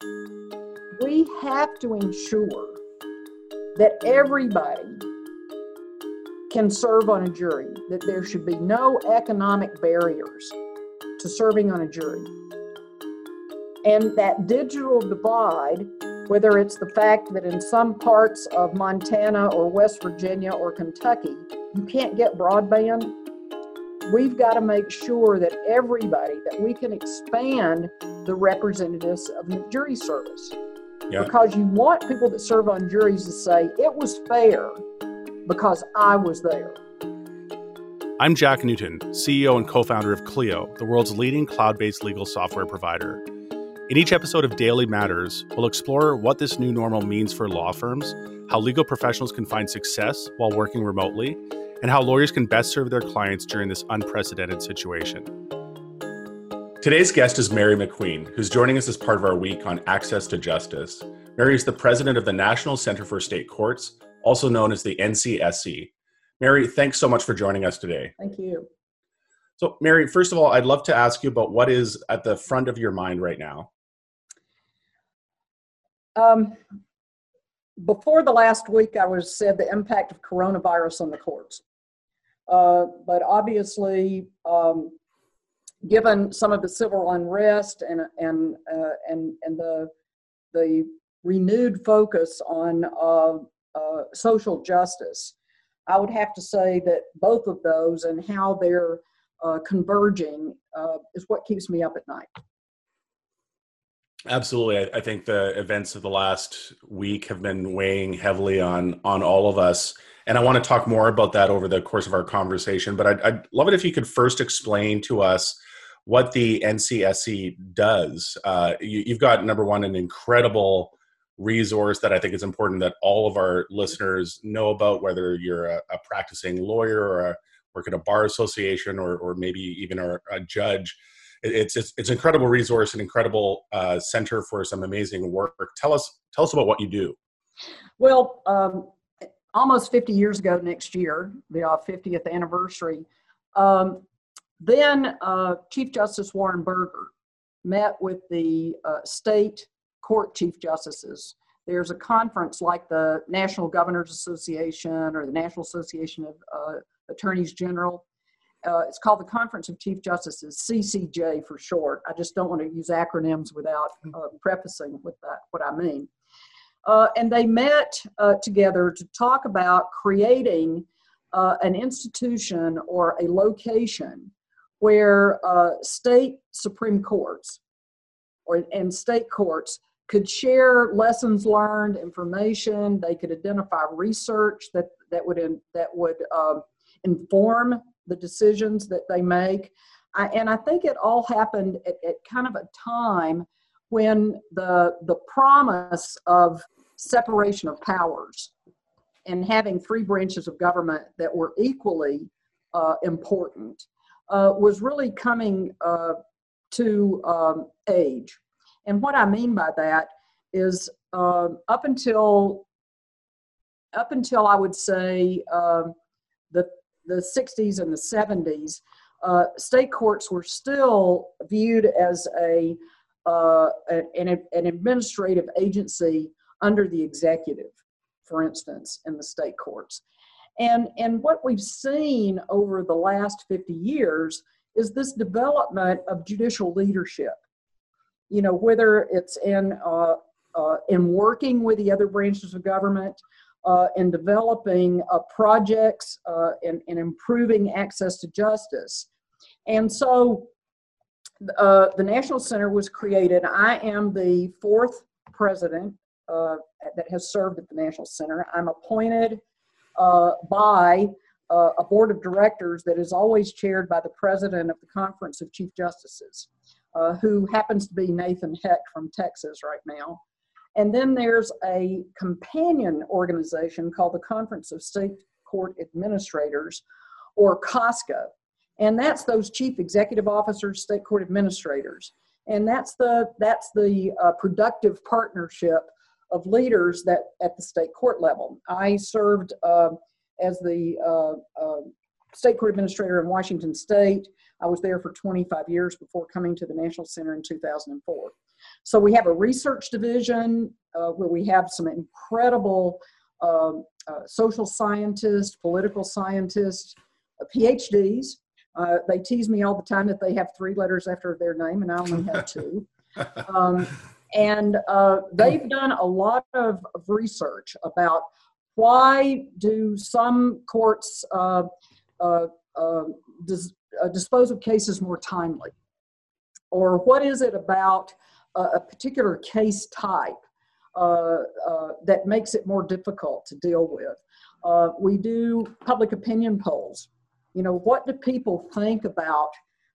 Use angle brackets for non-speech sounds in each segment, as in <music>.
We have to ensure that everybody can serve on a jury, that there should be no economic barriers to serving on a jury. And that digital divide, whether it's the fact that in some parts of Montana or West Virginia or Kentucky, you can't get broadband, we've got to make sure that everybody, that we can expand the representatives of the jury service. Yeah. Because you want people that serve on juries to say, it was fair because I was there. I'm Jack Newton, CEO and co founder of Clio, the world's leading cloud based legal software provider. In each episode of Daily Matters, we'll explore what this new normal means for law firms, how legal professionals can find success while working remotely, and how lawyers can best serve their clients during this unprecedented situation. Today's guest is Mary McQueen, who's joining us as part of our week on access to justice. Mary is the president of the National Center for State Courts, also known as the NCSC. Mary, thanks so much for joining us today. Thank you. So, Mary, first of all, I'd love to ask you about what is at the front of your mind right now. Um, before the last week, I was said the impact of coronavirus on the courts. Uh, but obviously, um, given some of the civil unrest and and uh, and and the the renewed focus on uh, uh social justice, I would have to say that both of those and how they're uh, converging is what keeps me up at night. Absolutely. I, think the events of the last week have been weighing heavily on on all of us. And I want to talk more about that over the course of our conversation. But I'd, I'd love it if you could first explain to us what the NCSC does. Uh, you, you've got, number one, an incredible resource that I think is important that all of our listeners know about, whether you're a, a practicing lawyer or a, work at a bar association or, or maybe even a, a judge it's it's, it's an incredible resource, an incredible uh, center for some amazing work. Tell us tell us about what you do. Well, um, almost 50 years ago next year, the uh, 50th anniversary, um, then uh, Chief Justice Warren Burger met with the uh, state court chief justices. There's a conference like the National Governors Association or the National Association of uh, Attorneys General uh, it's called the Conference of Chief Justices, CCJ for short. I just don't want to use acronyms without uh, prefacing with that what I mean. Uh, and they met uh, together to talk about creating uh, an institution or a location where uh, state Supreme Courts or and state courts could share lessons learned, information. They could identify research that that would in, that would um, inform the decisions that they make. I, and I think it all happened at, at kind of a time when the the promise of separation of powers and having three branches of government that were equally uh, important uh, was really coming uh, to um, age. And what I mean by that is uh, up until up until I would say um, the the 60s and the 70s, uh, state courts were still viewed as a, uh, an, an administrative agency under the executive, for instance, in the state courts. And, and what we've seen over the last 50 years is this development of judicial leadership. You know, whether it's in, uh, uh, in working with the other branches of government, uh, in developing uh, projects uh, and, improving access to justice. And so uh, the National Center was created. I am the fourth president uh, that has served at the National Center. I'm appointed uh, by a board of directors that is always chaired by the president of the Conference of Chief Justices, who happens to be Nathan Hecht from Texas right now. And then there's a companion organization called the Conference of State Court Administrators, or COSCA. And that's those chief executive officers, state court administrators. And that's the, that's the uh, productive partnership of leaders that at the state court level. I served uh, as the uh, uh state court administrator in Washington State. I was there for 25 years before coming to the National Center in 2004. So we have a research division uh, where we have some incredible um, uh, social scientists, political scientists, uh, PhDs. Uh, they tease me all the time that they have three letters after their name, and I only have two. <laughs> Um, and uh, they've done a lot of, of, research about why do some courts uh, dis- dispose of cases more timely, or what is it about a particular case type uh, uh, that makes it more difficult to deal with. Uh, we do public opinion polls. You know, what do people think about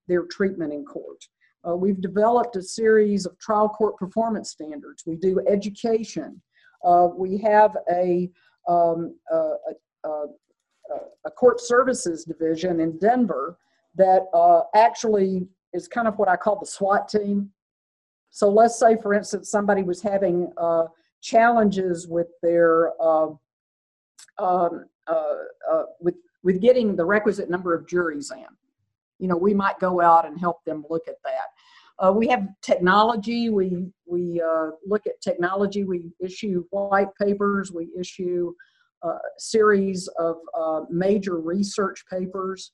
their treatment in court? Uh, we've developed a series of trial court performance standards. We do education. Uh, we have a, um, a, a, a, court services division in Denver that uh, actually is kind of what I call the SWAT team. So let's say, for instance, somebody was having uh, challenges with their uh, um, uh, uh, with with getting the requisite number of juries in. You know, we might go out and help them look at that. Uh, we have technology. We we look at technology. We issue white papers. We issue a series of major research papers.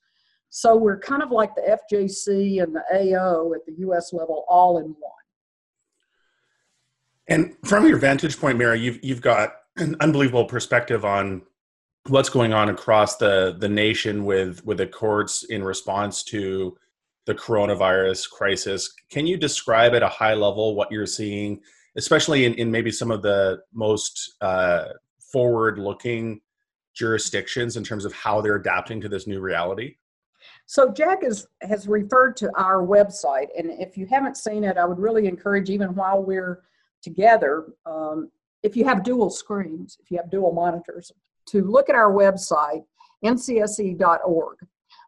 So we're kind of like the FJC and the AO at the U.S. level all in one. And from your vantage point, Mary, you've you've got an unbelievable perspective on what's going on across the the nation with with the courts in response to the coronavirus crisis. Can you describe at a high level what you're seeing, especially in, in maybe some of the most uh, forward looking jurisdictions in terms of how they're adapting to this new reality? So Jack is, has referred to our website, and if you haven't seen it, I would really encourage, even while we're together, um, if you have dual screens, if you have dual monitors, to look at our website, ncsc.org.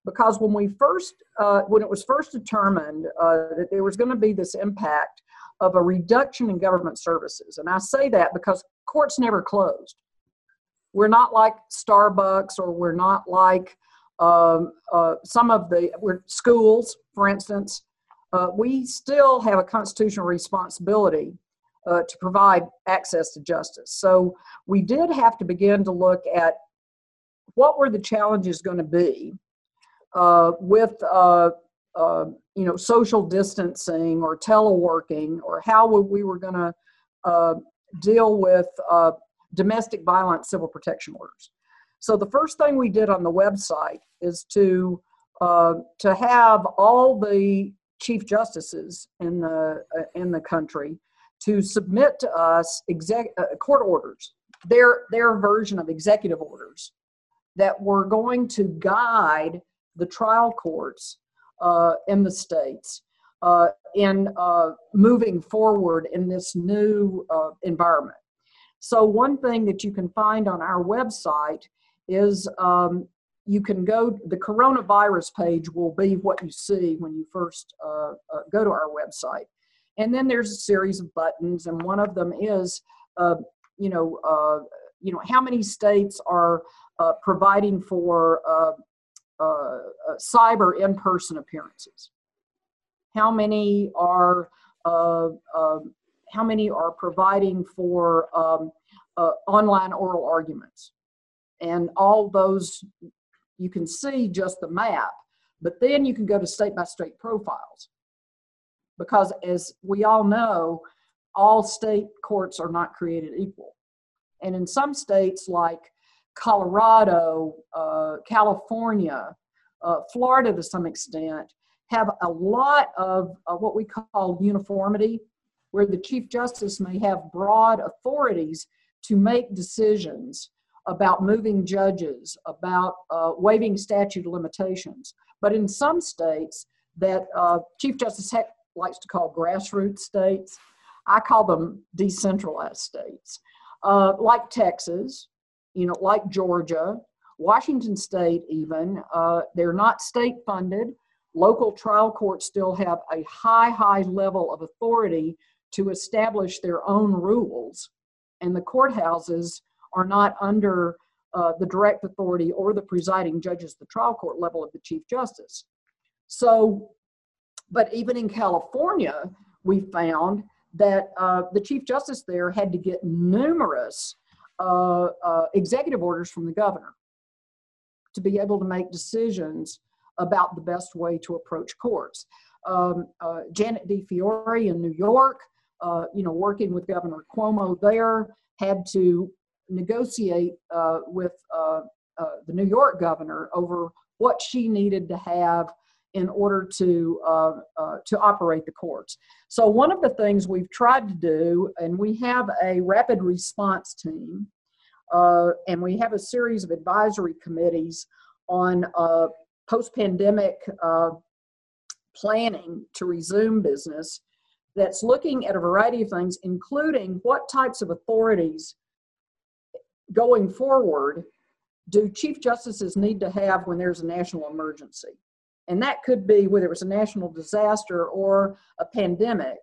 Because when we first, uh, when it was first determined uh, that there was going to be this impact of a reduction in government services, and I say that because courts never closed. We're not like Starbucks, or we're not like um, uh, some of the schools, for instance. Uh, we still have a constitutional responsibility uh, to provide access to justice. So we did have to begin to look at what were the challenges going to be uh, with uh, uh, you know social distancing or teleworking or how we were going to uh, deal with uh, domestic violence civil protection orders. So the first thing we did on the website is to to have all the chief justices in the in the country to submit to us exec, uh, court orders, their, their version of executive orders that were going to guide the trial courts uh, in the states uh, in uh, moving forward in this new uh, environment. So, one thing that you can find on our website is um, you can go, the coronavirus page will be what you see when you first uh, go to our website. And then there's a series of buttons, and one of them is, uh, you know, uh, you know, how many states are uh, providing for uh, uh, uh, cyber in-person appearances? How many are um, how many are providing for um, online oral arguments? And all those, you can see just the map, but then you can go to state by state profiles because as we all know, all state courts are not created equal. And in some states like Colorado, uh, California, uh, Florida to some extent, have a lot of uh, what we call uniformity, where the Chief Justice may have broad authorities to make decisions about moving judges, about uh, waiving statute limitations. But in some states, that uh, Chief Justice likes to call grassroots states. I call them decentralized states, uh, like Texas, you know, like Georgia, Washington State, even. Uh, they're not state funded. Local trial courts still have a high, high level of authority to establish their own rules, and the courthouses are not under uh, the direct authority or the presiding judges, the trial court level of the Chief Justice. So but even in California, we found that uh, the Chief Justice there had to get numerous uh, uh, executive orders from the governor to be able to make decisions about the best way to approach courts. Um, uh, Janet DeFiore in New York, uh, you know, working with Governor Cuomo there, had to negotiate uh, with the New York governor over what she needed to have in order to uh, uh, to operate the courts. So one of the things we've tried to do, and we have a rapid response team, uh, and we have a series of advisory committees on uh, post-pandemic planning to resume business that's looking at a variety of things, including what types of authorities going forward do chief justices need to have when there's a national emergency? And that could be whether it was a national disaster or a pandemic.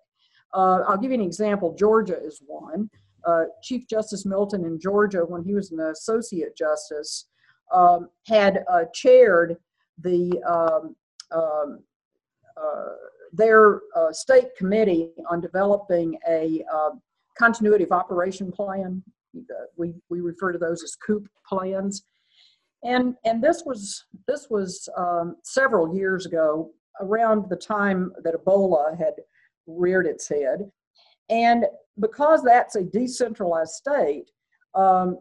Uh, I'll give you an example. Georgia is one. Uh, chief Justice Melton in Georgia, when he was an associate justice, um, had uh, chaired the um, um, uh, their uh, state committee on developing a um, continuity of operation plan. We, we refer to those as COOP plans. And, and this was, this was um, several years ago, around the time that Ebola had reared its head. And because that's a decentralized state, um,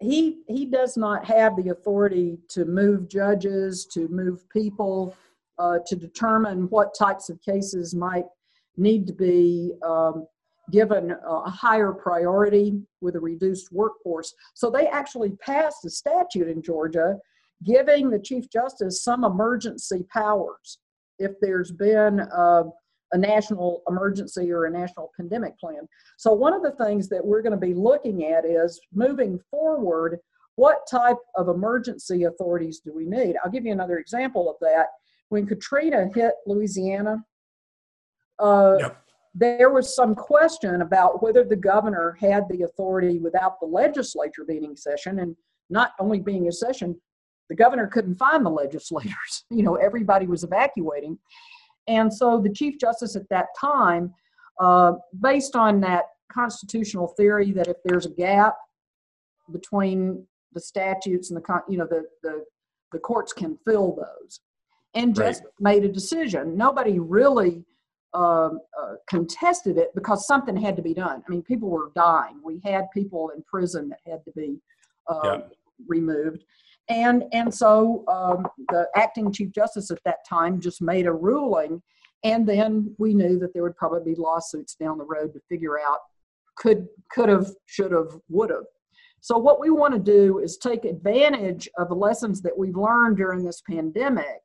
he, he does not have the authority to move judges, to move people, uh, to determine what types of cases might need to be um, given a higher priority with a reduced workforce. So they actually passed a statute in Georgia giving the Chief Justice some emergency powers if there's been a, a national emergency or a national pandemic plan. So, one of the things that we're going to be looking at is moving forward, what type of emergency authorities do we need? I'll give you another example of that when Katrina hit Louisiana, uh, yep. There was some question about whether the governor had the authority without the legislature being in session and not only being in session, the governor couldn't find the legislators. <laughs> You know, everybody was evacuating. And so the Chief Justice at that time, uh, based on that constitutional theory that if there's a gap between the statutes and the, you know, the, the, the courts can fill those and just right. made a decision. Nobody really um, uh, contested it because something had to be done. I mean, people were dying. We had people in prison that had to be uh, yeah. removed. And, and so um, the acting chief justice at that time just made a ruling. And then we knew that there would probably be lawsuits down the road to figure out could, could have, should have, would have. So, what we want to do is take advantage of the lessons that we've learned during this pandemic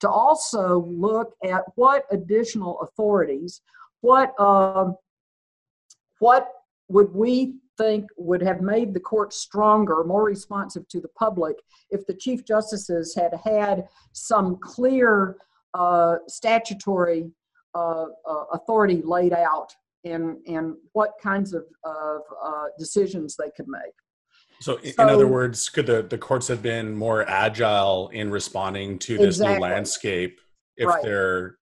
to also look at what additional authorities, what um, what would we think would have made the court stronger, more responsive to the public, if the chief justices had had some clear uh, statutory uh, uh, authority laid out and and what kinds of, of uh, decisions they could make. So, in, so, in other words, could the, the courts have been more agile in responding to this exactly. new landscape if right. they're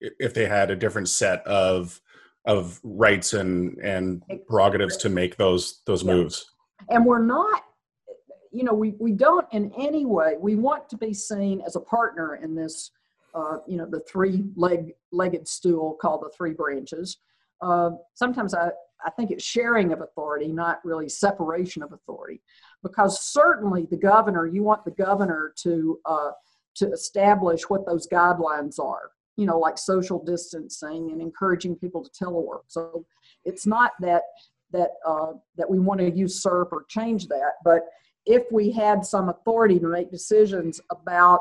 if they had a different set of of rights and and prerogatives to make those those yeah. moves? And we're not, you know, we we don't in any way. We want to be seen as a partner in this. Uh, you know, the three leg legged stool called the three branches. Uh, sometimes I, I think it's sharing of authority, not really separation of authority. Because certainly the governor, you want the governor to uh, to establish what those guidelines are. You know, like social distancing and encouraging people to telework. So it's not that that uh, that we want to usurp or change that, but if we had some authority to make decisions about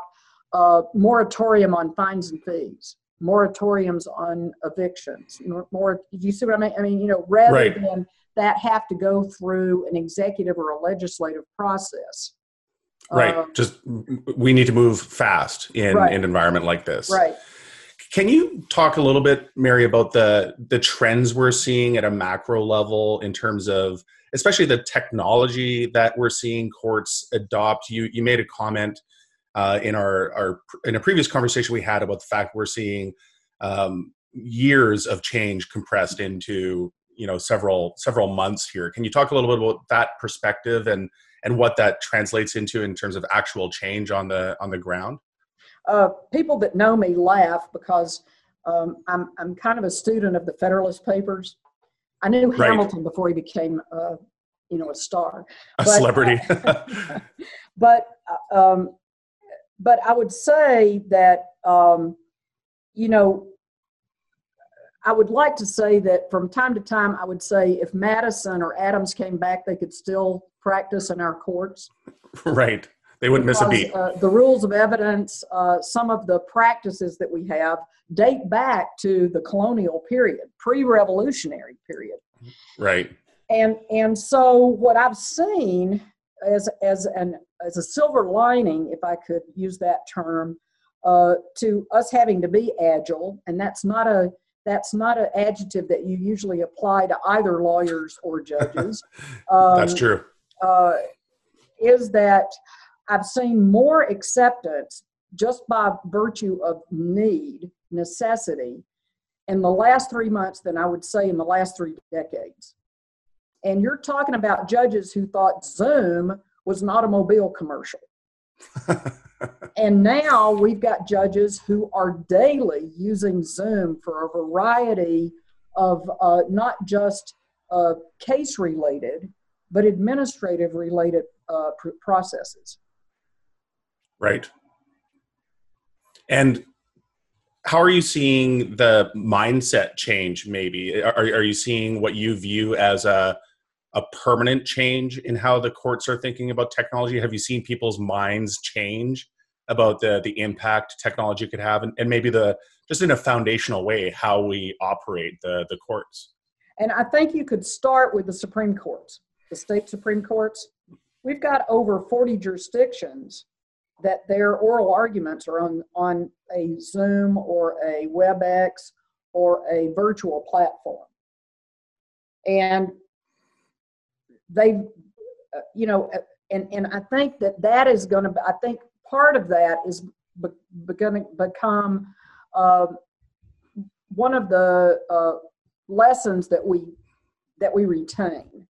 uh, moratorium on fines and fees, moratoriums on evictions. More, you see what I mean? I mean, you know, rather right. than that have to go through an executive or a legislative process. Right. Um, Just we need to move fast in right. an environment like this. Right. Can you talk a little bit, Mary, about the the trends we're seeing at a macro level in terms of, especially the technology that we're seeing courts adopt? You you made a comment uh, in our, our in a previous conversation we had about the fact we're seeing um, years of change compressed into you know several several months here. Can you talk a little bit about that perspective and and what that translates into in terms of actual change on the on the ground? Uh, people that know me laugh because um, I'm I'm kind of a student of the Federalist Papers. I knew Right. Hamilton before he became, uh, you know, a star. A But- celebrity. <laughs> but uh, um, but I would say that um, you know I would like to say that from time to time I would say if Madison or Adams came back they could still practice in our courts. <laughs> right. They wouldn't miss a beat. Uh, the rules of evidence, uh, some of the practices that we have date back to the colonial period, pre-revolutionary period Right. and and so what I've seen as as an as a silver lining, if I could use that term, uh, to us having to be agile, and that's not a that's not an adjective that you usually apply to either lawyers or judges. <laughs> Um, That's true. uh, is that I've seen more acceptance just by virtue of need, necessity, in the last three months than I would say in the last three decades. And you're talking about judges who thought Zoom was an automobile commercial. <laughs> And now we've got judges who are daily using Zoom for a variety of uh, not just uh, case related, but administrative related uh, pr- processes. Right. And how are you seeing the mindset change maybe? Are, are you seeing what you view as a, a permanent change in how the courts are thinking about technology? Have you seen people's minds change about the, the impact technology could have and, and maybe the just in a foundational way how we operate the, the courts? And I think you could start with the Supreme Courts, the state Supreme Courts. We've got over 40 jurisdictions that their oral arguments are on, on a Zoom or a WebEx or a virtual platform. And they, uh, you know, uh, and, and I think that that is going to, I think part of that is be, going to become uh, one of the uh, lessons that we that we retain.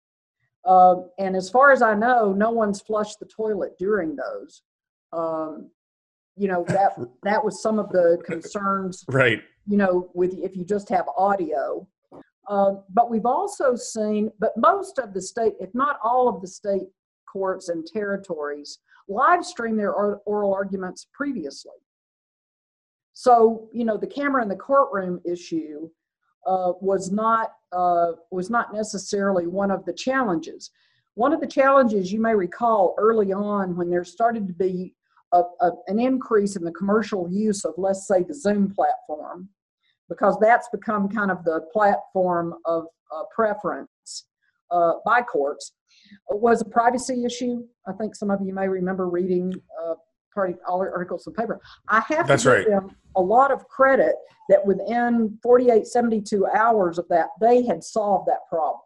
Um, and as far as I know, no one's flushed the toilet during those. Um, you know that that was some of the concerns. <laughs> Right. You know, with if you just have audio. Uh, but we've also seen, but most of the state, if not all of the state courts and territories, live stream their oral arguments previously. So you know, the camera in the courtroom issue uh, was not uh, was not necessarily one of the challenges. One of the challenges you may recall early on when there started to be a, a, an increase in the commercial use of, let's say, the Zoom platform, because that's become kind of the platform of uh, preference uh, by courts, was a privacy issue. I think some of you may remember reading uh, party all articles of paper. I have That's to right. give them a lot of credit that within 48, 72 hours of that, they had solved that problem.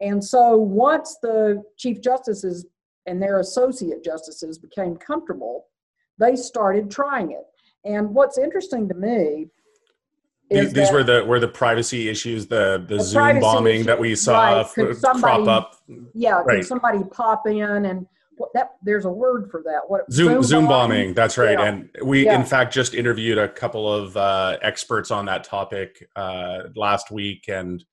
And so once the chief justices and their associate justices became comfortable, they started trying it. And what's interesting to me These, these were the were the privacy issues, the the, The Zoom bombing that we saw right. Could crop somebody- up. yeah, right. can somebody pop in and what that there's a word for that. What Zoom Zoom bombing. That's right. Yeah. And we Yeah. in fact just interviewed a couple of uh, experts on that topic uh, last week, and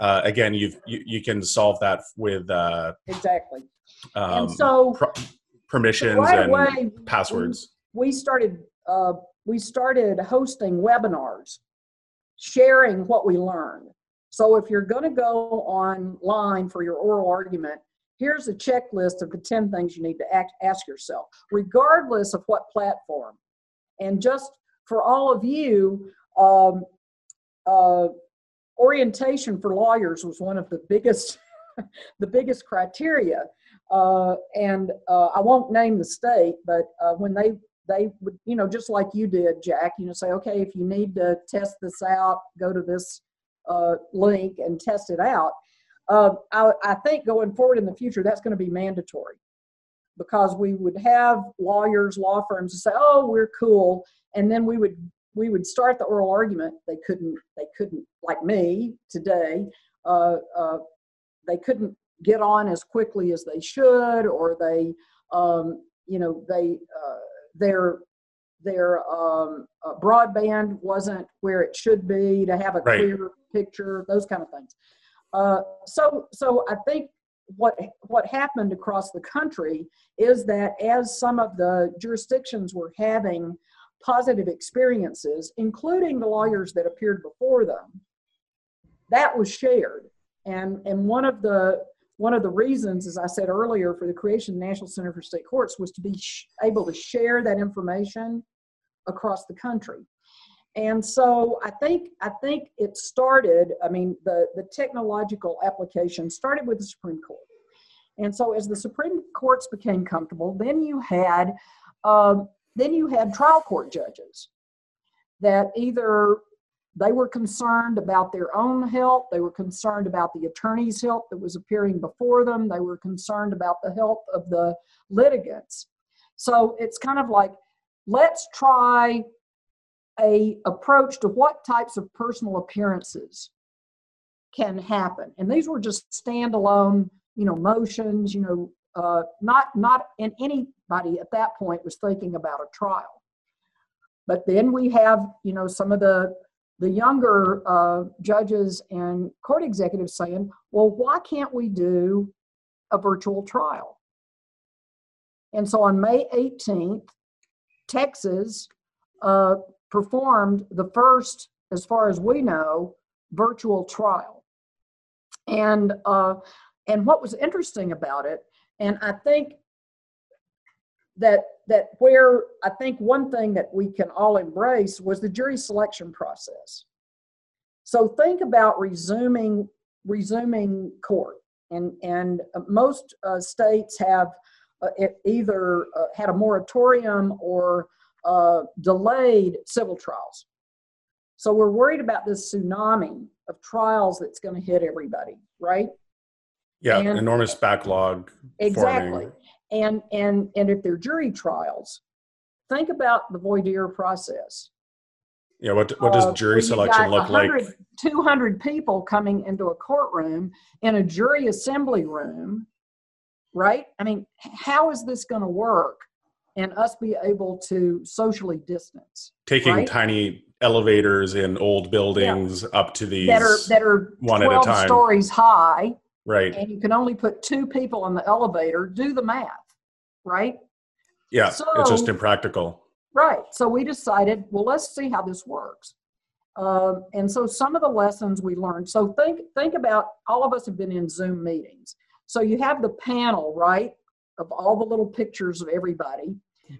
uh, again, you've, you you can solve that with uh, Exactly. um, and so pro- permissions right and away passwords. we started uh, we started hosting webinars sharing what we learned so if you're going to go online for your oral argument here's a checklist of the 10 things you need to act, ask yourself regardless of what platform. And just for all of you um, uh, orientation for lawyers was one of the biggest <laughs> the biggest criteria. Uh, and uh, I won't name the state, but uh, when they they would you know just like you did, Jack, you know say okay if you need to test this out, go to this uh, link and test it out. Uh, I, I think going forward in the future that's going to be mandatory because we would have lawyers, law firms to say oh we're cool, and then we would we would start the oral argument. They couldn't. They couldn't like me today. Uh, uh, they couldn't get on as quickly as they should, or they, um, you know, they uh, their their um, uh, broadband wasn't where it should be to have a Right. clear picture. Those kind of things. Uh, so, so I think what what happened across the country is that as some of the jurisdictions were having positive experiences, including the lawyers that appeared before them, that was shared. And and one of the one of the reasons, as I said earlier, for the creation of the National Center for State Courts was to be able to share that information across the country. And so I think I think it started. I mean, the the technological application started with the Supreme Court, and so as the Supreme Courts became comfortable, then you had um, then you had trial court judges that either they were concerned about their own health, they were concerned about the attorney's health that was appearing before them, they were concerned about the health of the litigants. So it's kind of like let's try a approach to what types of personal appearances can happen. And these were just standalone you know motions you know uh, not not and anybody at that point was thinking about a trial. But then we have you know some of the the younger uh, judges and court executives saying well why can't we do a virtual trial and so on may 18th texas uh, performed the first, as far as we know, virtual trial. And uh, and what was interesting about it, and I think that that where I think one thing that we can all embrace was the jury selection process. So think about resuming resuming court, and and uh, most uh, states have uh, it either uh, had a moratorium or uh, delayed civil trials. So we're worried about this tsunami of trials that's going to hit everybody, right? Yeah, And- enormous backlog. Exactly. Forming. And and and if they're jury trials, think about the voir dire process. Yeah, what what does Uh, jury you've selection look like? 200 people coming into a courtroom in a jury assembly room, right? I mean, how is this going to work and us be able to socially distance Taking right? tiny elevators in old buildings up to these that are that are one at a 12 time. stories high right. and you can only put two people in the elevator? Do the math, right? Yeah, it's just impractical. Right. So we decided, well, let's see how this works. Um, and so some of the lessons we learned. So think think about all of us have been in Zoom meetings. So you have the panel, right, of all the little pictures of everybody.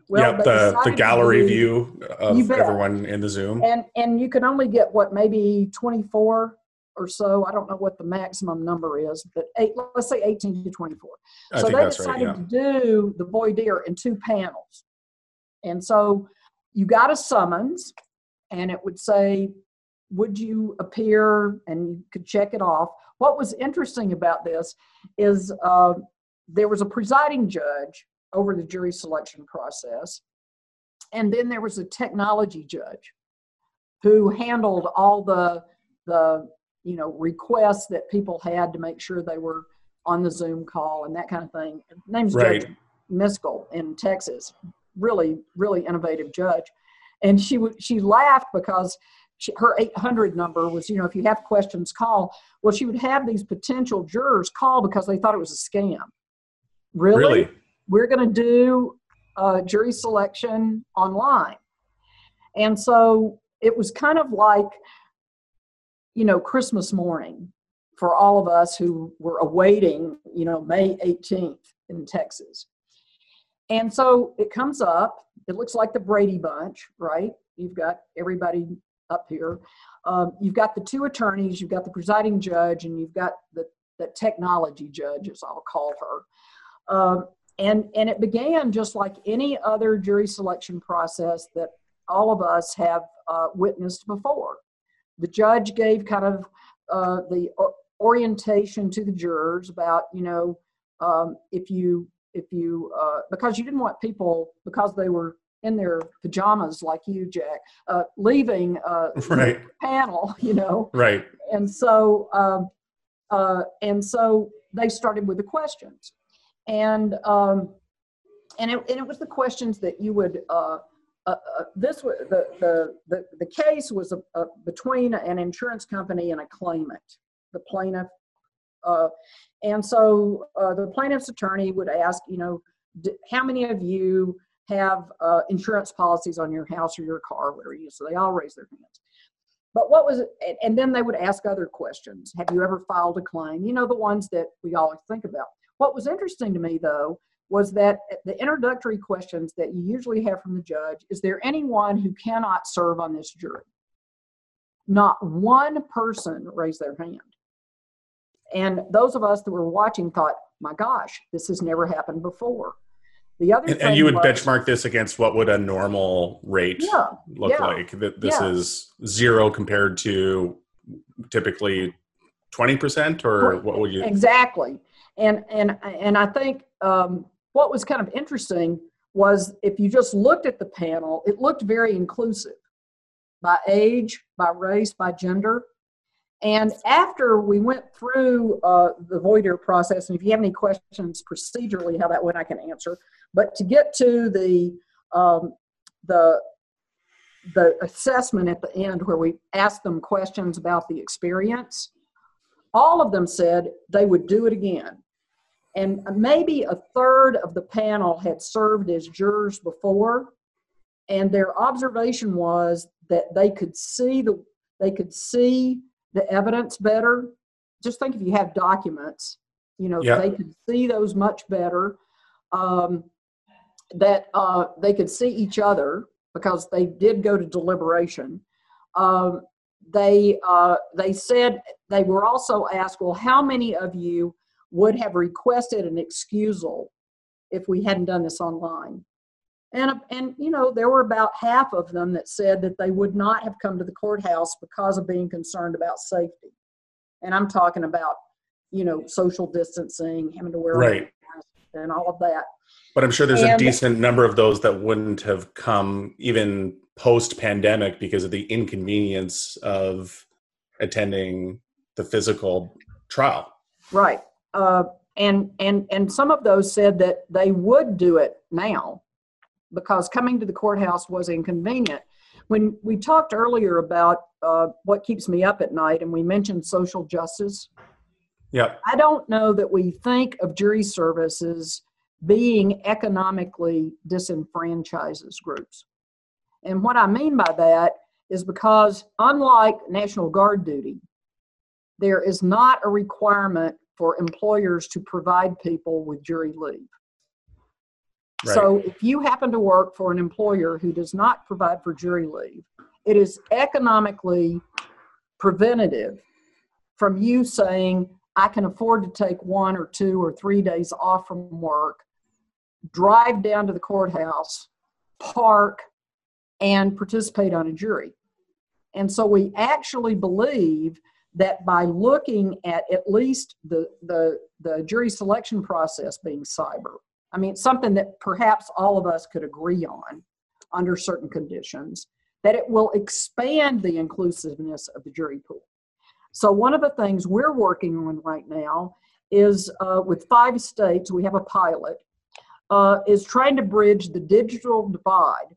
yeah, they the the gallery do- view of everyone in the Zoom. and and you can only get what maybe 24 or so. I don't know what the maximum number is, but eight, let's say 18 to 24. I so they that's right. decided Yeah. to do the voir dire in two panels. And so you got a summons, and it would say, Would you appear? And you could check it off. What was interesting about this is uh, there was a presiding judge over the jury selection process, and then there was a technology judge who handled all the the you know requests that people had to make sure they were on the Zoom call and that kind of thing. Name's Right. Judge Miskel in Texas. Really, really innovative judge. And she would she laughed because she, her 800 number was, you know, if you have questions, call. Well, she would have these potential jurors call because they thought it was a scam. Really? Really? We're going to do uh, jury selection online. And so it was kind of like, you know, Christmas morning for all of us who were awaiting, you know, May 18th in Texas. And so it comes up, it looks like the Brady Bunch, right? You've got everybody up here. Um, you've got the two attorneys, you've got the presiding judge, and you've got the, the technology judge, as I'll call her. Um, and, and it began just like any other jury selection process that all of us have uh, witnessed before. The judge gave kind of uh, the orientation to the jurors about, you know, um, if you if you uh, because you didn't want people because they were in their pajamas like you, Jack, uh, leaving uh, right. the panel, <laughs> you know. Right. And so, um, uh, and so they started with the questions, and um, and it, and it was the questions that you would. Uh, uh, uh, this was the, the the the case was a, a, between an insurance company and a claimant. The plaintiff, uh, and so uh, the plaintiff's attorney would ask, you know, how many of you have uh, insurance policies on your house or your car, whatever you. So they all raise their hands. But what was and- And then they would ask other questions. Have you ever filed a claim? You know, the ones that we always think about. What was interesting to me, though, was that the introductory questions that you usually have from the judge is there anyone who cannot serve on this jury? Not one person raised their hand. And those of us that were watching thought, my gosh, this has never happened before. The other And, thing and you would was- benchmark this against what would a normal rate Yeah, look yeah, like? That this yeah. is zero compared to typically twenty percent, or what would you? Exactly. And and and I think um, what was kind of interesting was if you just looked at the panel, it looked very inclusive by age, by race, by gender. And after we went through uh, the voir dire process, and if you have any questions procedurally how that went, I can answer. But to get to the um, the the assessment at the end, where we asked them questions about the experience, all of them said they would do it again. And maybe a third of the panel had served as jurors before, and their observation was that they could see the they could see the evidence better. Just think if you have documents, you know, Yeah. they could see those much better. Um, that uh, they could see each other because they did go to deliberation. Um, they uh, they said they were also asked, well, how many of you would have requested an excusal if we hadn't done this online? And and you know there were about half of them that said that they would not have come to the courthouse because of being concerned about safety. And I'm talking about you know social distancing, having to wear a Right. mask, and all of that. But I'm sure there's a decent number of those that wouldn't have come even post pandemic because of the inconvenience of attending the physical trial. Right. Uh, and and and some of those said that they would do it now because coming to the courthouse was inconvenient. When we talked earlier about uh, what keeps me up at night, and we mentioned social justice, Yeah. I don't know that we think of jury services being economically disenfranchises groups. And what I mean by that is because, unlike National Guard duty, there is not a requirement for employers to provide people with jury leave. So if you happen to work for an employer who does not provide for jury leave, it is economically preventative from you saying, I can afford to take one or two or three days off from work, drive down to the courthouse, park, and participate on a jury. And so we actually believe that by looking at at least the, the, the jury selection process being cyber, I mean, something that perhaps all of us could agree on under certain conditions, that it will expand the inclusiveness of the jury pool. So, one of the things we're working on right now is uh, with five states, we have a pilot, uh, is trying to bridge the digital divide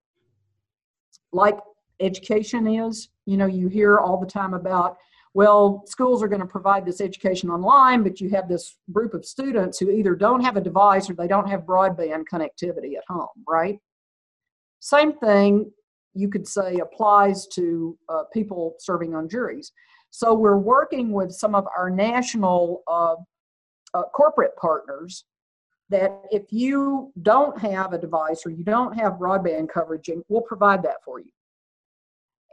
like education is. You know, you hear all the time about, well, schools are going to provide this education online, but you have this group of students who either don't have a device or they don't have broadband connectivity at home, right? Same thing you could say applies to uh, people serving on juries. So we're working with some of our national uh, uh, corporate partners that if you don't have a device or you don't have broadband coverage, we'll provide that for you.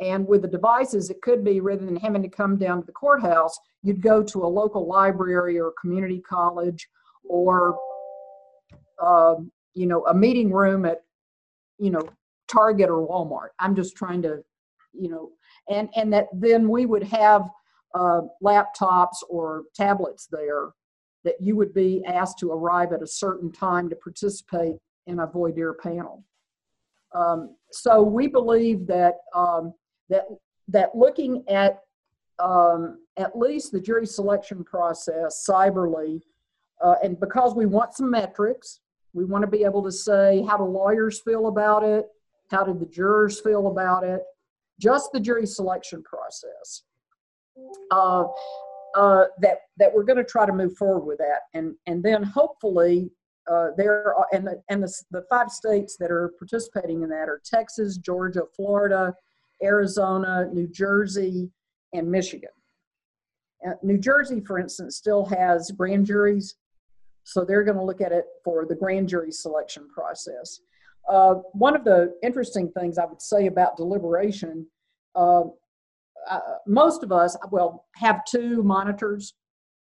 And with the devices, it could be rather than having to come down to the courthouse, you'd go to a local library or community college or, um, you know, a meeting room at, you know, Target or Walmart. I'm just trying to, you know, and and that then we would have uh, laptops or tablets there that you would be asked to arrive at a certain time to participate in a voir dire panel. Um, so we believe that um, that that looking at um, at least the jury selection process cyberly, uh, and because we want some metrics, we want to be able to say how do lawyers feel about it, how did the jurors feel about it, just the jury selection process. Uh, uh, that that we're going to try to move forward with that, and and then hopefully uh, there are, and the and the, the five states that are participating in that are Texas, Georgia, Florida, Arizona, New Jersey, and Michigan. Uh, New Jersey, for instance, still has grand juries, so they're going to look at it for the grand jury selection process. Uh, one of the interesting things I would say about deliberation, uh, uh, most of us, well, have two monitors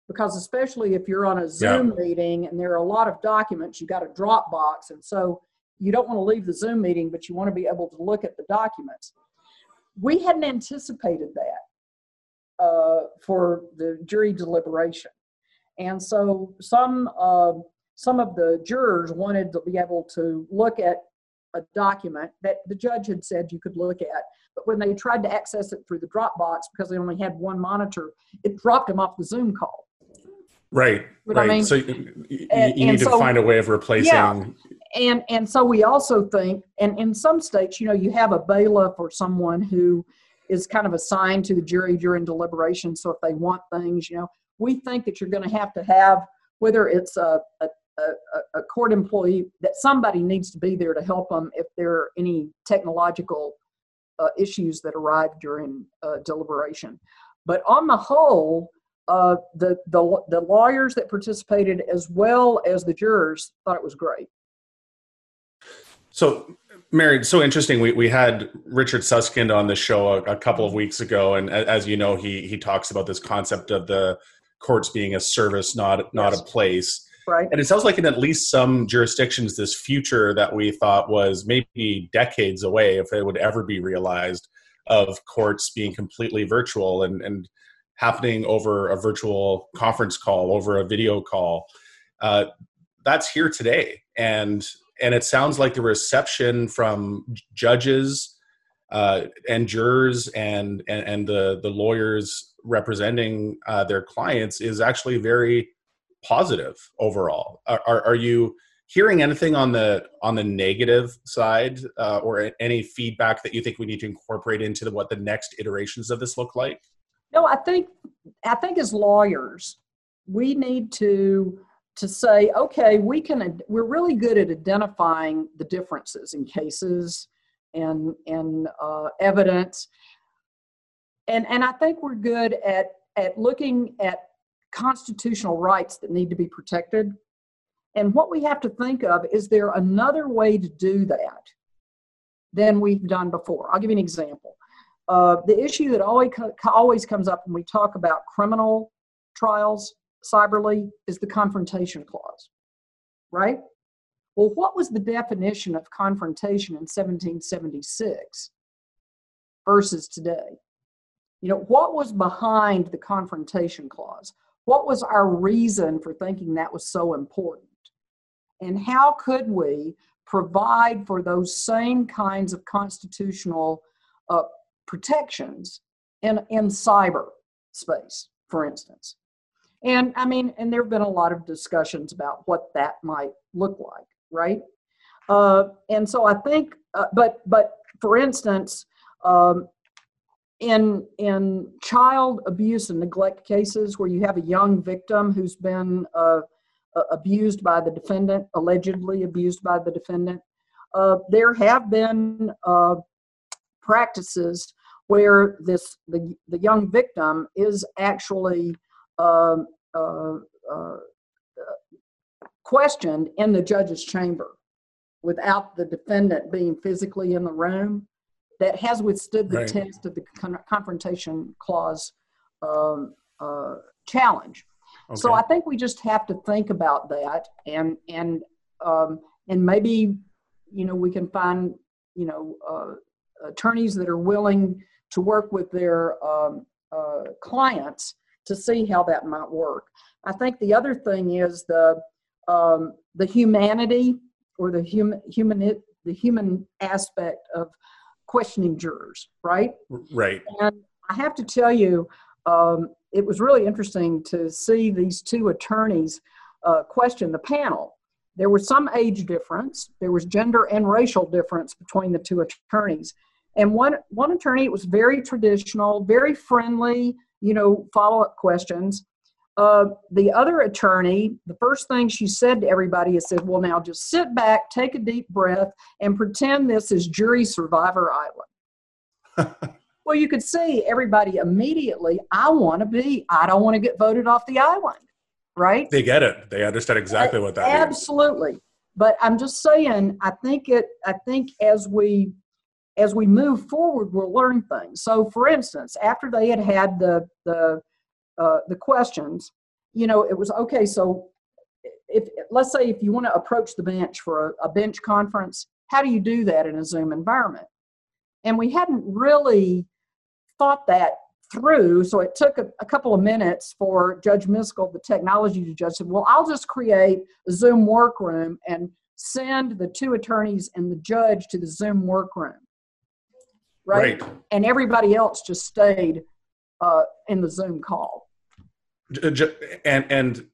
because especially if you're on a Zoom yeah. meeting and there are a lot of documents, you've got a Dropbox, and so you don't want to leave the Zoom meeting, but you want to be able to look at the documents. We hadn't anticipated that uh, for the jury deliberation, and so some uh, some of the jurors wanted to be able to look at a document that the judge had said you could look at. But when they tried to access it through the Dropbox because they only had one monitor, it dropped them off the Zoom call. Right. right. I mean? So you, you and, need and to so, find a way of replacing. Yeah. And and so we also think, and in some states, you know, you have a bailiff or someone who is kind of assigned to the jury during deliberation. So if they want things, you know, we think that you're going to have to have whether it's a, a, a, a court employee that somebody needs to be there to help them if there are any technological uh, issues that arrive during uh, deliberation. But on the whole, uh, the, the, the lawyers that participated as well as the jurors thought it was great. So, Mary, so interesting. We, we had Richard Susskind on the show a, a, couple of weeks ago, and as you know, he he talks about this concept of the courts being a service, not not yes. a place. Right. And it sounds like in at least some jurisdictions, this future that we thought was maybe decades away, if it would ever be realized, of courts being completely virtual and and happening over a virtual conference call, over a video call. Uh, that's here today, and and it sounds like the reception from judges uh, and jurors and, and and the the lawyers representing uh, their clients is actually very positive overall. Are, are, are, you hearing anything on the on the negative side, uh, or any feedback that you think we need to incorporate into the, what the next iterations of this look like? No, I think I think as lawyers, we need to to say, okay, we can. We're really good at identifying the differences in cases and and uh, evidence, and and I think we're good at at looking at constitutional rights that need to be protected. And what we have to think of is there another way to do that than we've done before? I'll give you an example. Uh, the issue that always, always comes up when we talk about criminal trials cyberly is the confrontation clause, right? Well, what was the definition of confrontation in 1776 versus today? You know, what was behind the confrontation clause? What was our reason for thinking that was so important? And how could we provide for those same kinds of constitutional uh, protections in, in cyber space, for instance. And I mean, and there have been a lot of discussions about what that might look like, right? Uh, and so I think, uh, but but for instance, um, in in child abuse and neglect cases where you have a young victim who's been uh, abused by the defendant, allegedly abused by the defendant, uh, there have been uh, practices where this the, the young victim is actually um, uh, uh, questioned in the judge's chamber without the defendant being physically in the room that has withstood the right. test of the con- confrontation clause um, uh, challenge okay. so i think we just have to think about that and and um, and maybe you know we can find you know uh, attorneys that are willing to work with their um, uh, clients to see how that might work. I think the other thing is the um, the humanity or the human human the human aspect of questioning jurors, right? Right. And I have to tell you, um, it was really interesting to see these two attorneys uh, question the panel. There was some age difference, there was gender and racial difference between the two attorneys. And one, one attorney, it was very traditional, very friendly, you know, follow up questions. Uh, the other attorney, the first thing she said to everybody is said, well, now just sit back, take a deep breath, and pretend this is jury survivor island. <laughs> well, you could see everybody immediately, I want to be, I don't want to get voted off the island, right? They get it. They understand exactly what that means. Absolutely. But I'm just saying, I think it, I think as we, as we move forward, we'll learn things. So, for instance, after they had had the the uh, the questions, you know, it was okay. So, if let's say if you want to approach the bench for a, a bench conference, how do you do that in a Zoom environment? And we hadn't really thought that through. So it took a, a, couple of minutes for Judge Miskel, the technology judge, said, Well, I'll just create a Zoom workroom and send the two attorneys and the judge to the Zoom workroom. Right? right. And everybody else just stayed uh, in the Zoom call. And and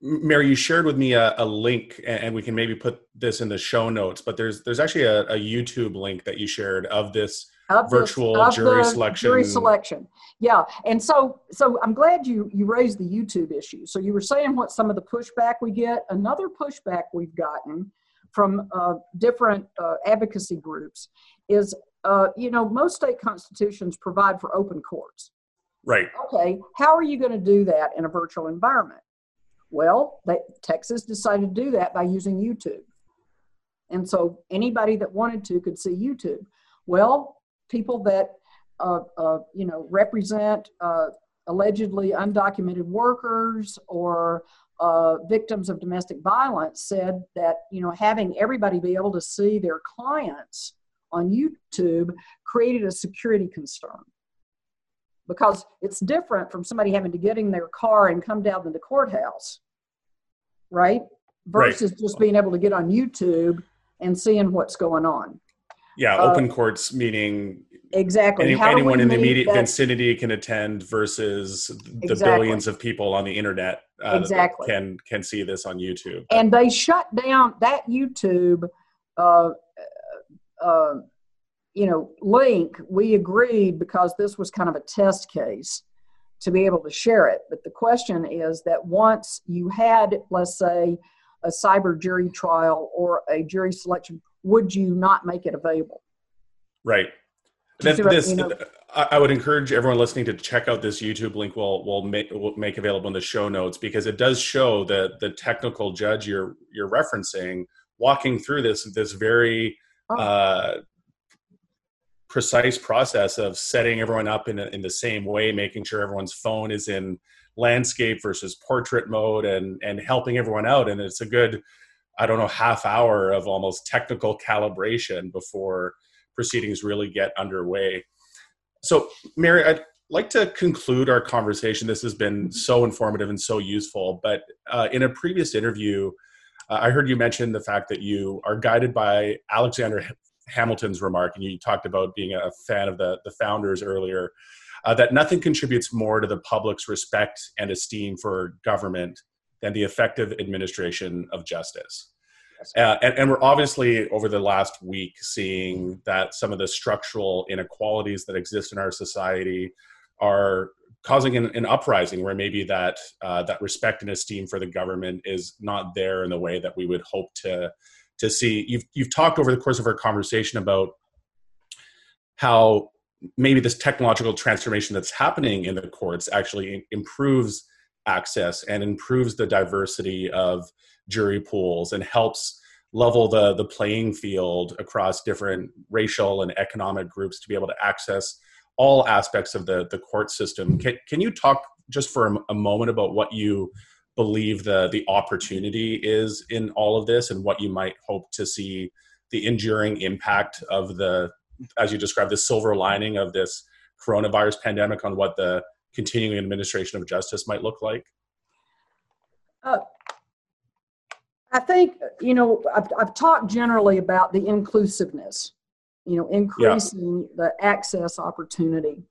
Mary, you shared with me a, a, link, and we can maybe put this in the show notes. But there's there's actually a, a YouTube link that you shared of this of virtual the, jury selection. Jury selection, yeah. And so so I'm glad you you raised the YouTube issue. So you were saying what some of the pushback we get. Another pushback we've gotten from uh, different uh, advocacy groups is uh, you know most state constitutions provide for open courts Right. Okay, how are you going to do that in a virtual environment? Well, they, Texas decided to do that by using YouTube. And so anybody that wanted to could see YouTube. Well, people that uh, uh, you know represent uh, allegedly undocumented workers or uh, victims of domestic violence said that you know having everybody be able to see their clients on YouTube created a security concern because it's different from somebody having to get in their car and come down to the courthouse, right? Versus right. just being able to get on YouTube and seeing what's going on. Yeah, open uh, courts meaning exactly any, anyone in the immediate vicinity can attend versus the exactly. billions of people on the internet uh, exactly can can see this on YouTube. And they shut down that YouTube. Uh, uh, you know, link, we agreed because this was kind of a test case to be able to share it. But the question is that once you had, let's say, a cyber jury trial or a jury selection, would you not make it available? Right. That, this, you know? I would encourage everyone listening to check out this YouTube link. We'll we'll make we'll make available in the show notes because it does show that the technical judge you're you're referencing walking through this this very oh. uh, precise process of setting everyone up in, a, in the same way, making sure everyone's phone is in landscape versus portrait mode and, and helping everyone out. And it's a good, I don't know, half hour of almost technical calibration before proceedings really get underway. So, Mary, I'd like to conclude our conversation. This has been so informative and so useful. But uh, in a previous interview, uh, I heard you mention the fact that you are guided by Alexander Hamilton's remark, and you talked about being a fan of the, the founders earlier, uh, that nothing contributes more to the public's respect and esteem for government than the effective administration of justice. Uh, and, and, we're obviously over the last week seeing that some of the structural inequalities that exist in our society are causing an, an uprising where maybe that uh, that respect and esteem for the government is not there in the way that we would hope to to see. You've you've talked over the course of our conversation about how maybe this technological transformation that's happening in the courts actually improves access and improves the diversity of jury pools and helps level the the playing field across different racial and economic groups to be able to access all aspects of the the court system. Can, can you talk just for a, a moment about what you believe the the opportunity is in all of this and what you might hope to see the enduring impact of the as you described the silver lining of this coronavirus pandemic on what the continuing administration of justice might look like? Uh, I think, you know, I've, I've talked generally about the inclusiveness, you know, increasing yeah. the access opportunity.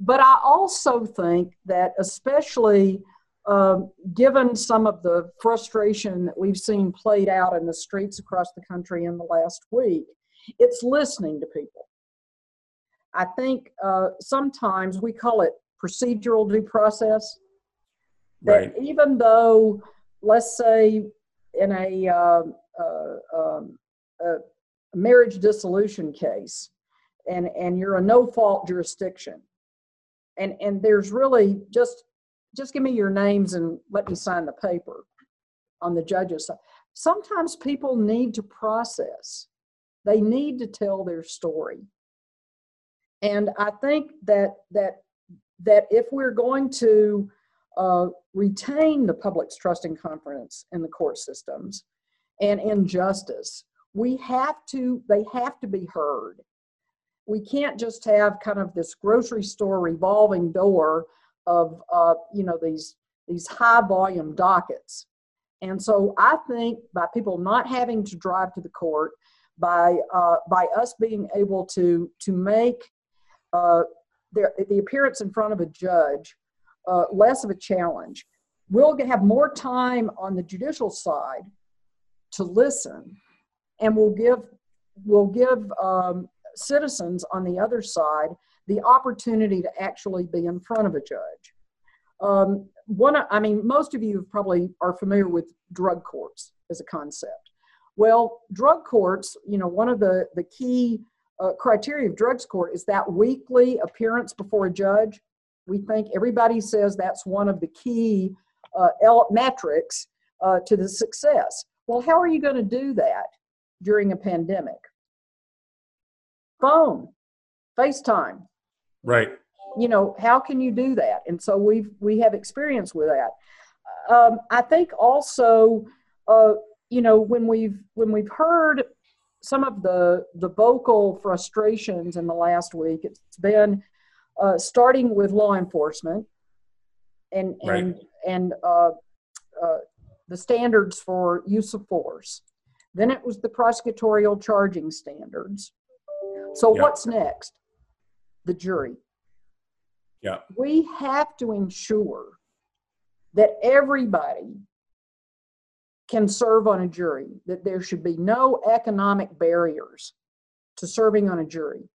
But I also think that, especially uh, given some of the frustration that we've seen played out in the streets across the country in the last week, it's listening to people. I think uh, sometimes we call it procedural due process. That right. even though, let's say, in a, uh, uh, um, a marriage dissolution case, and and you're a no fault jurisdiction, and and there's really just just give me your names and let me sign the paper on the judge's side. Sometimes people need to process. They need to tell their story. And I think that that that if we're going to uh, retain the public's trust and confidence in the court systems and in justice, we have to, they have to be heard. We can't just have kind of this grocery store revolving door of, uh, you know, these, these high volume dockets. And so I think by people not having to drive to the court, by, uh, by us being able to, to make uh, their, the appearance in front of a judge uh, less of a challenge. We'll have more time on the judicial side to listen, and we'll give we'll give um, citizens on the other side the opportunity to actually be in front of a judge. Um, one, I mean, most of you probably are familiar with drug courts as a concept. Well, drug courts, you know, one of the the key uh, criteria of drugs court is that weekly appearance before a judge. We think everybody says that's one of the key uh, metrics uh, to the success. Well, how are you going to do that during a pandemic? Phone, FaceTime. Right. You know, how can you do that? And so we've we have experience with that. Um, I think also, uh, you know, when we've when we've heard some of the the vocal frustrations in the last week, it's been uh, starting with law enforcement and right. and and uh, uh, the standards for use of force. Then it was the prosecutorial charging standards. So yep. what's next? The jury. Yeah. We have to ensure that everybody can serve on a jury, that there should be no economic barriers to serving on a jury.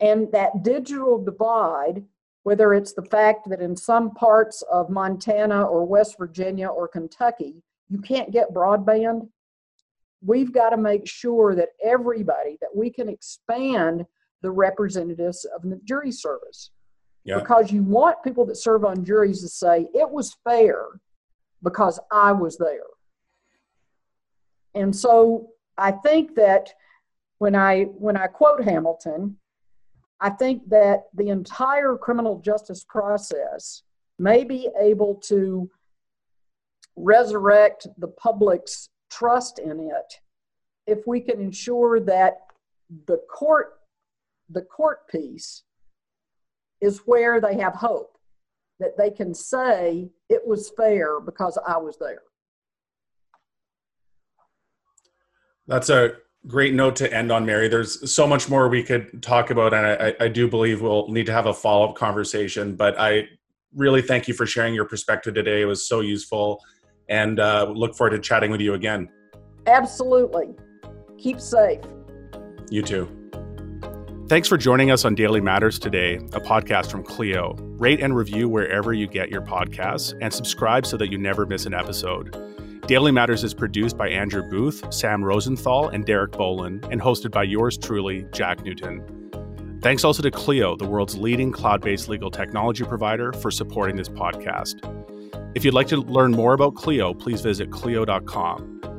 And that digital divide, whether it's the fact that in some parts of Montana or West Virginia or Kentucky, you can't get broadband, we've got to make sure that everybody, that we can expand the representatives of the jury service. Yeah. Because you want people that serve on juries to say, it was fair because I was there. And so I think that when I when I quote Hamilton, I think that the entire criminal justice process may be able to resurrect the public's trust in it if we can ensure that the court the court piece is where they have hope that they can say it was fair because I was there. That's a great note to end on, Mary. There's so much more we could talk about, and I, I do believe we'll need to have a follow up conversation. But I really thank you for sharing your perspective today. It was so useful, and uh, look forward to chatting with you again. Absolutely. Keep safe. You too. Thanks for joining us on Daily Matters today, a podcast from Clio. Rate and review wherever you get your podcasts and subscribe so that you never miss an episode. Daily Matters is produced by Andrew Booth, Sam Rosenthal, and Derek Bolin, and hosted by yours truly, Jack Newton. Thanks also to Clio, the world's leading cloud based legal technology provider, for supporting this podcast. If you'd like to learn more about Clio, please visit Clio.com.